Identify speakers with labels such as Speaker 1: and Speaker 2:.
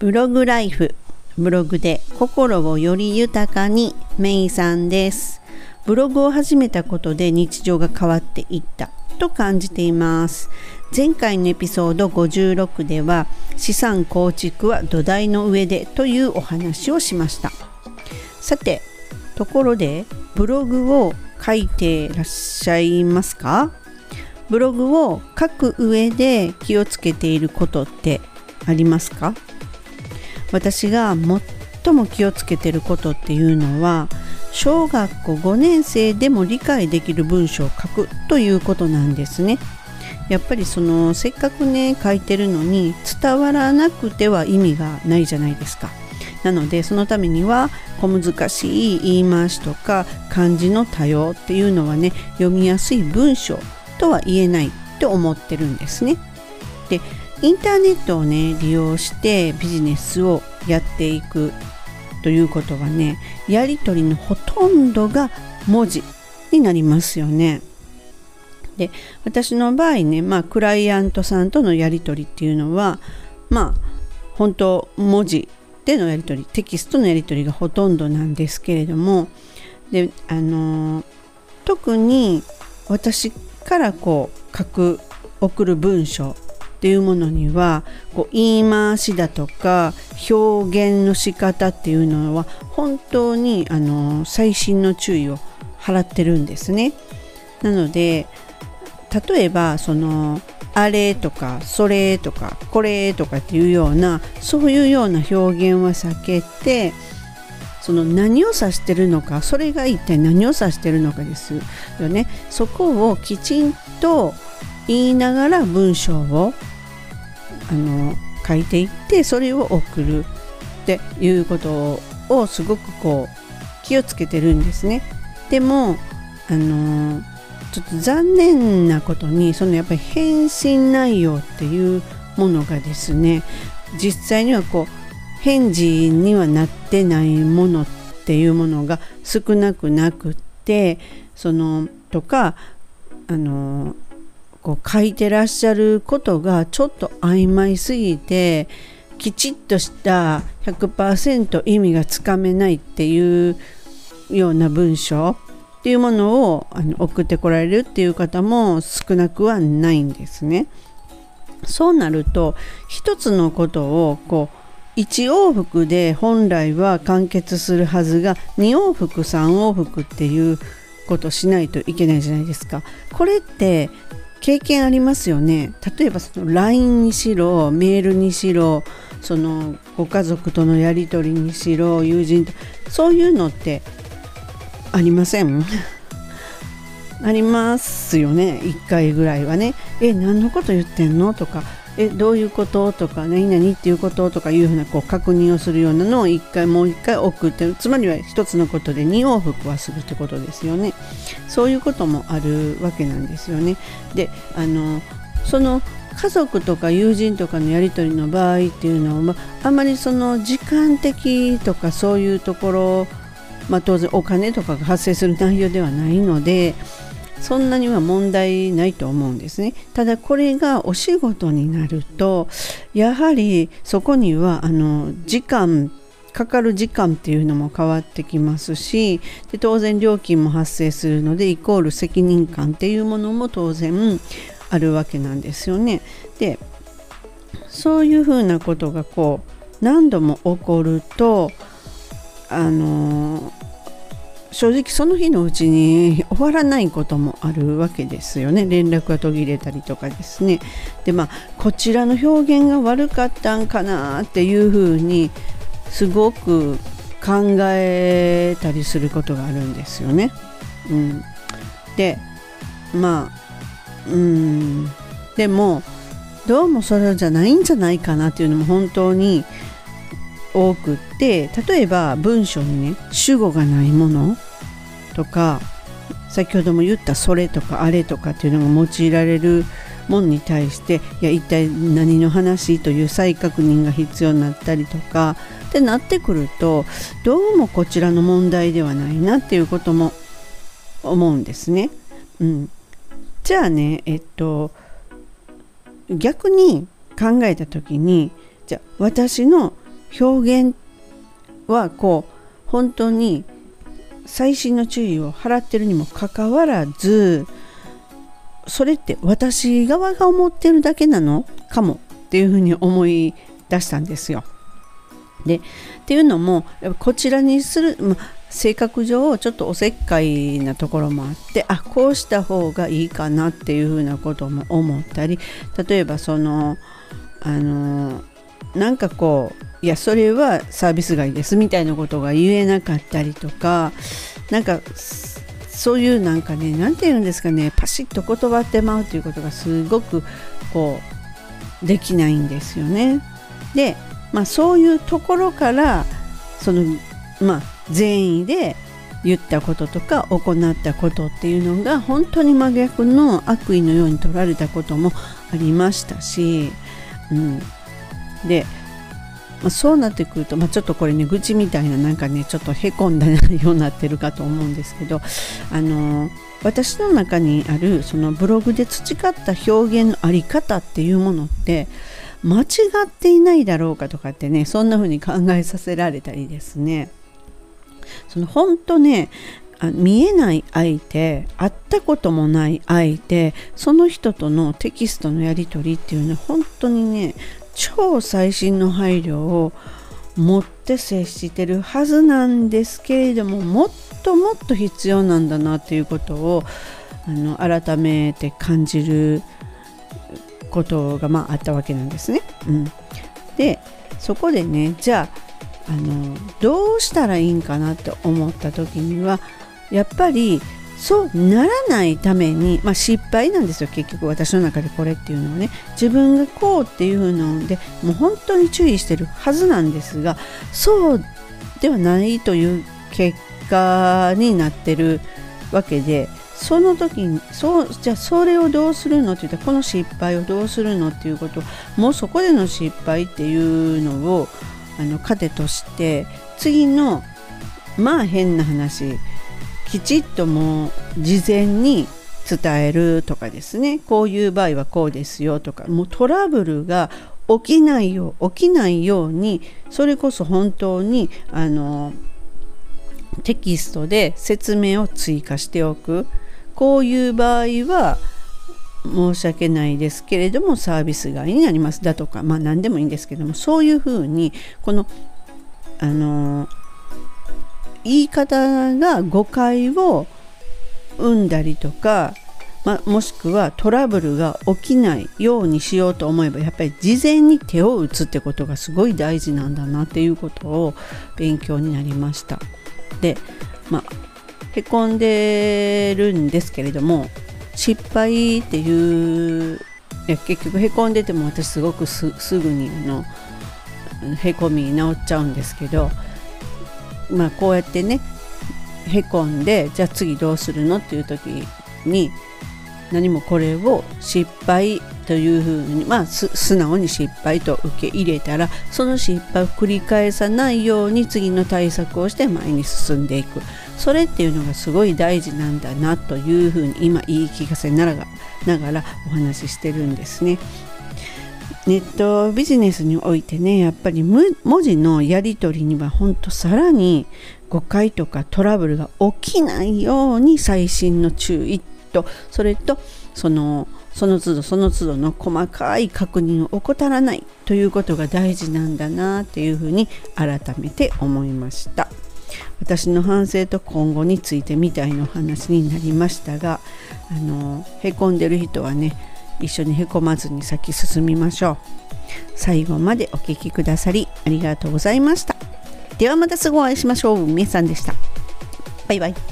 Speaker 1: ブログライフブログで心をより豊かにメイさんです。ブログを始めたことで日常が変わっていったと感じています。前回のエピソード56では資産構築は土台の上でというお話をしました。さてところでブログを書いてらっしゃいますか？ブログを書く上で気をつけていることってありますか？私が最も気をつけてることっていうのは小学校5年生でも理解できる文章を書くということなんですね。やっぱりそのせっかくね書いてるのに伝わらなくては意味がないじゃないですか。なのでそのためには小難しい言い回しとか漢字の多様っていうのはね読みやすい文章とは言えないと思ってるんですね。でインターネットをね利用してビジネスをやっていくということはねやり取りのほとんどが文字になりますよね。で私の場合ね、まあ、クライアントさんとのやり取りっていうのはまあ本当文字でのやり取りテキストのやり取りがほとんどなんですけれどもであの特に私からこう書く送る文章っていうものにはこう言い回しだとか表現の仕方っていうのは本当にあの細心の注意を払ってるんですね。なので例えばそのあれとかそれとかこれとかっていうようなそういうような表現は避けてその何を指してるのかそれが一体何を指してるのかですよねそこをきちんと言いながら文章をあの書いていってそれを送るっていうことをすごくこう気をつけてるんですね。でもあのちょっと残念なことにそのやっぱり返信内容っていうものがですね実際にはこう返事にはなってないものっていうものが少なくなくってそのとかあのこう書いてらっしゃることがちょっと曖昧すぎてきちっとした100%意味がつかめないっていうような文章っていうものをあの送ってこられるっていう方も少なくはないんですね。そうなると一つのことをこう1往復で本来は完結するはずが2往復3往復っていうことしないといけないじゃないですか。これって経験ありますよね。例えばその LINE にしろメールにしろそのご家族とのやり取りにしろ友人とそういうのってありません？ありますよね。1回ぐらいはね。え何のこと言ってんの？とか。えどういうこととか何々っていうこととかいうふうなこう確認をするようなのを1回もう1回送ってつまりは1つのことで2往復はするってことですよね。そういうこともあるわけなんですよね。であのその家族とか友人とかのやり取りの場合っていうのは、まあ、あまりその時間的とかそういうところ、まあ、当然お金とかが発生する内容ではないのでそんなには問題ないと思うんですね。ただこれがお仕事になるとやはりそこにはあの時間かかる時間っていうのも変わってきますしで当然料金も発生するのでイコール責任感っていうものも当然あるわけなんですよね。でそういうふうなことがこう何度も起こるとあの正直その日のうちに終わらないこともあるわけですよね。連絡が途切れたりとかですね。でまあこちらの表現が悪かったんかなっていうふうにすごく考えたりすることがあるんですよね。うん、でまあうん。でもどうもそれじゃないんじゃないかなっていうのも本当に多くって例えば文章にね主語がないものとか先ほども言った「それ」とか「あれ」とかっていうのが用いられるものに対していや一体何の話という再確認が必要になったりとかってなってくるとどうもこちらの問題ではないなっていうことも思うんですね。うん、じゃあねえっと逆に考えた時にじゃあ私の表現はこう本当に細心の注意を払ってるにもかかわらずそれって私側が思ってるだけなの？かもっていうふうに思い出したんですよ。でっていうのもこちらにする、ま性格上ちょっとおせっかいなところもあってあこうした方がいいかなっていうふうなことも思ったり例えばそのあのなんかこういやそれはサービス外ですみたいなことが言えなかったりとかなんかそういうなんかね何て言うんですかねパシッと断ってまうということがすごくこうできないんですよね。で、まあ、そういうところからそのまあ善意で言ったこととか行ったことっていうのが本当に真逆の悪意のように取られたこともありましたし、うん、でまあ、そうなってくると、まあ、ちょっとこれね愚痴みたいななんかねちょっとへこんだようになってるかと思うんですけどあの私の中にあるそのブログで培った表現のあり方っていうものって間違っていないだろうかとかってねそんな風に考えさせられたりですね。その本当ね見えない相手会ったこともない相手その人とのテキストのやり取りっていうのは本当にね超最新の配慮を持って接してるはずなんですけれどももっともっと必要なんだなっていうことをあの改めて感じることがまああったわけなんですね。うん、でそこでねじゃああのどうしたらいいんかなと思った時にはやっぱりそうならないために、まあ、失敗なんですよ結局私の中でこれっていうのはね。自分がこうっていうのでもう本当に注意してるはずなんですがそうではないという結果になってるわけでその時にそうじゃあそれをどうするのって言ったらこの失敗をどうするのっていうこともうそこでの失敗っていうのをあの糧として次のまあ変な話きちっともう事前に伝えるとかですね。こういう場合はこうですよとか。もうトラブルが起きないよう起きないようにそれこそ本当にあのテキストで説明を追加しておく。こういう場合は申し訳ないですけれどもサービス外になりますだとかまあ何でもいいんですけどもそういうふうにこのあの言い方が誤解を生んだりとか、まもしくはトラブルが起きないようにしようと思えばやっぱり事前に手を打つってことがすごい大事なんだなっていうことを勉強になりました。でまあへこんでるんですけれども失敗っていういや結局へこんでても私すごくすぐにあのへこみ治っちゃうんですけどまあ、こうやってねへこんでじゃあ次どうするのっていう時に何もこれを失敗というふうにまあ素直に失敗と受け入れたらその失敗を繰り返さないように次の対策をして前に進んでいくそれっていうのがすごい大事なんだなというふうに今言い聞かせながらお話ししてるんですね。ネットビジネスにおいてねやっぱり文字のやり取りには本当さらに誤解とかトラブルが起きないように細心の注意とそれとそのその都度その都度の細かい確認を怠らないということが大事なんだなっていうふうに改めて思いました。私の反省と今後についてみたいの話になりましたがあのへこんでる人はね一緒にへこまずに先進みましょう。最後までお聴きくださりありがとうございました。ではまたすぐお会いしましょう。みえさんでした。バイバイ。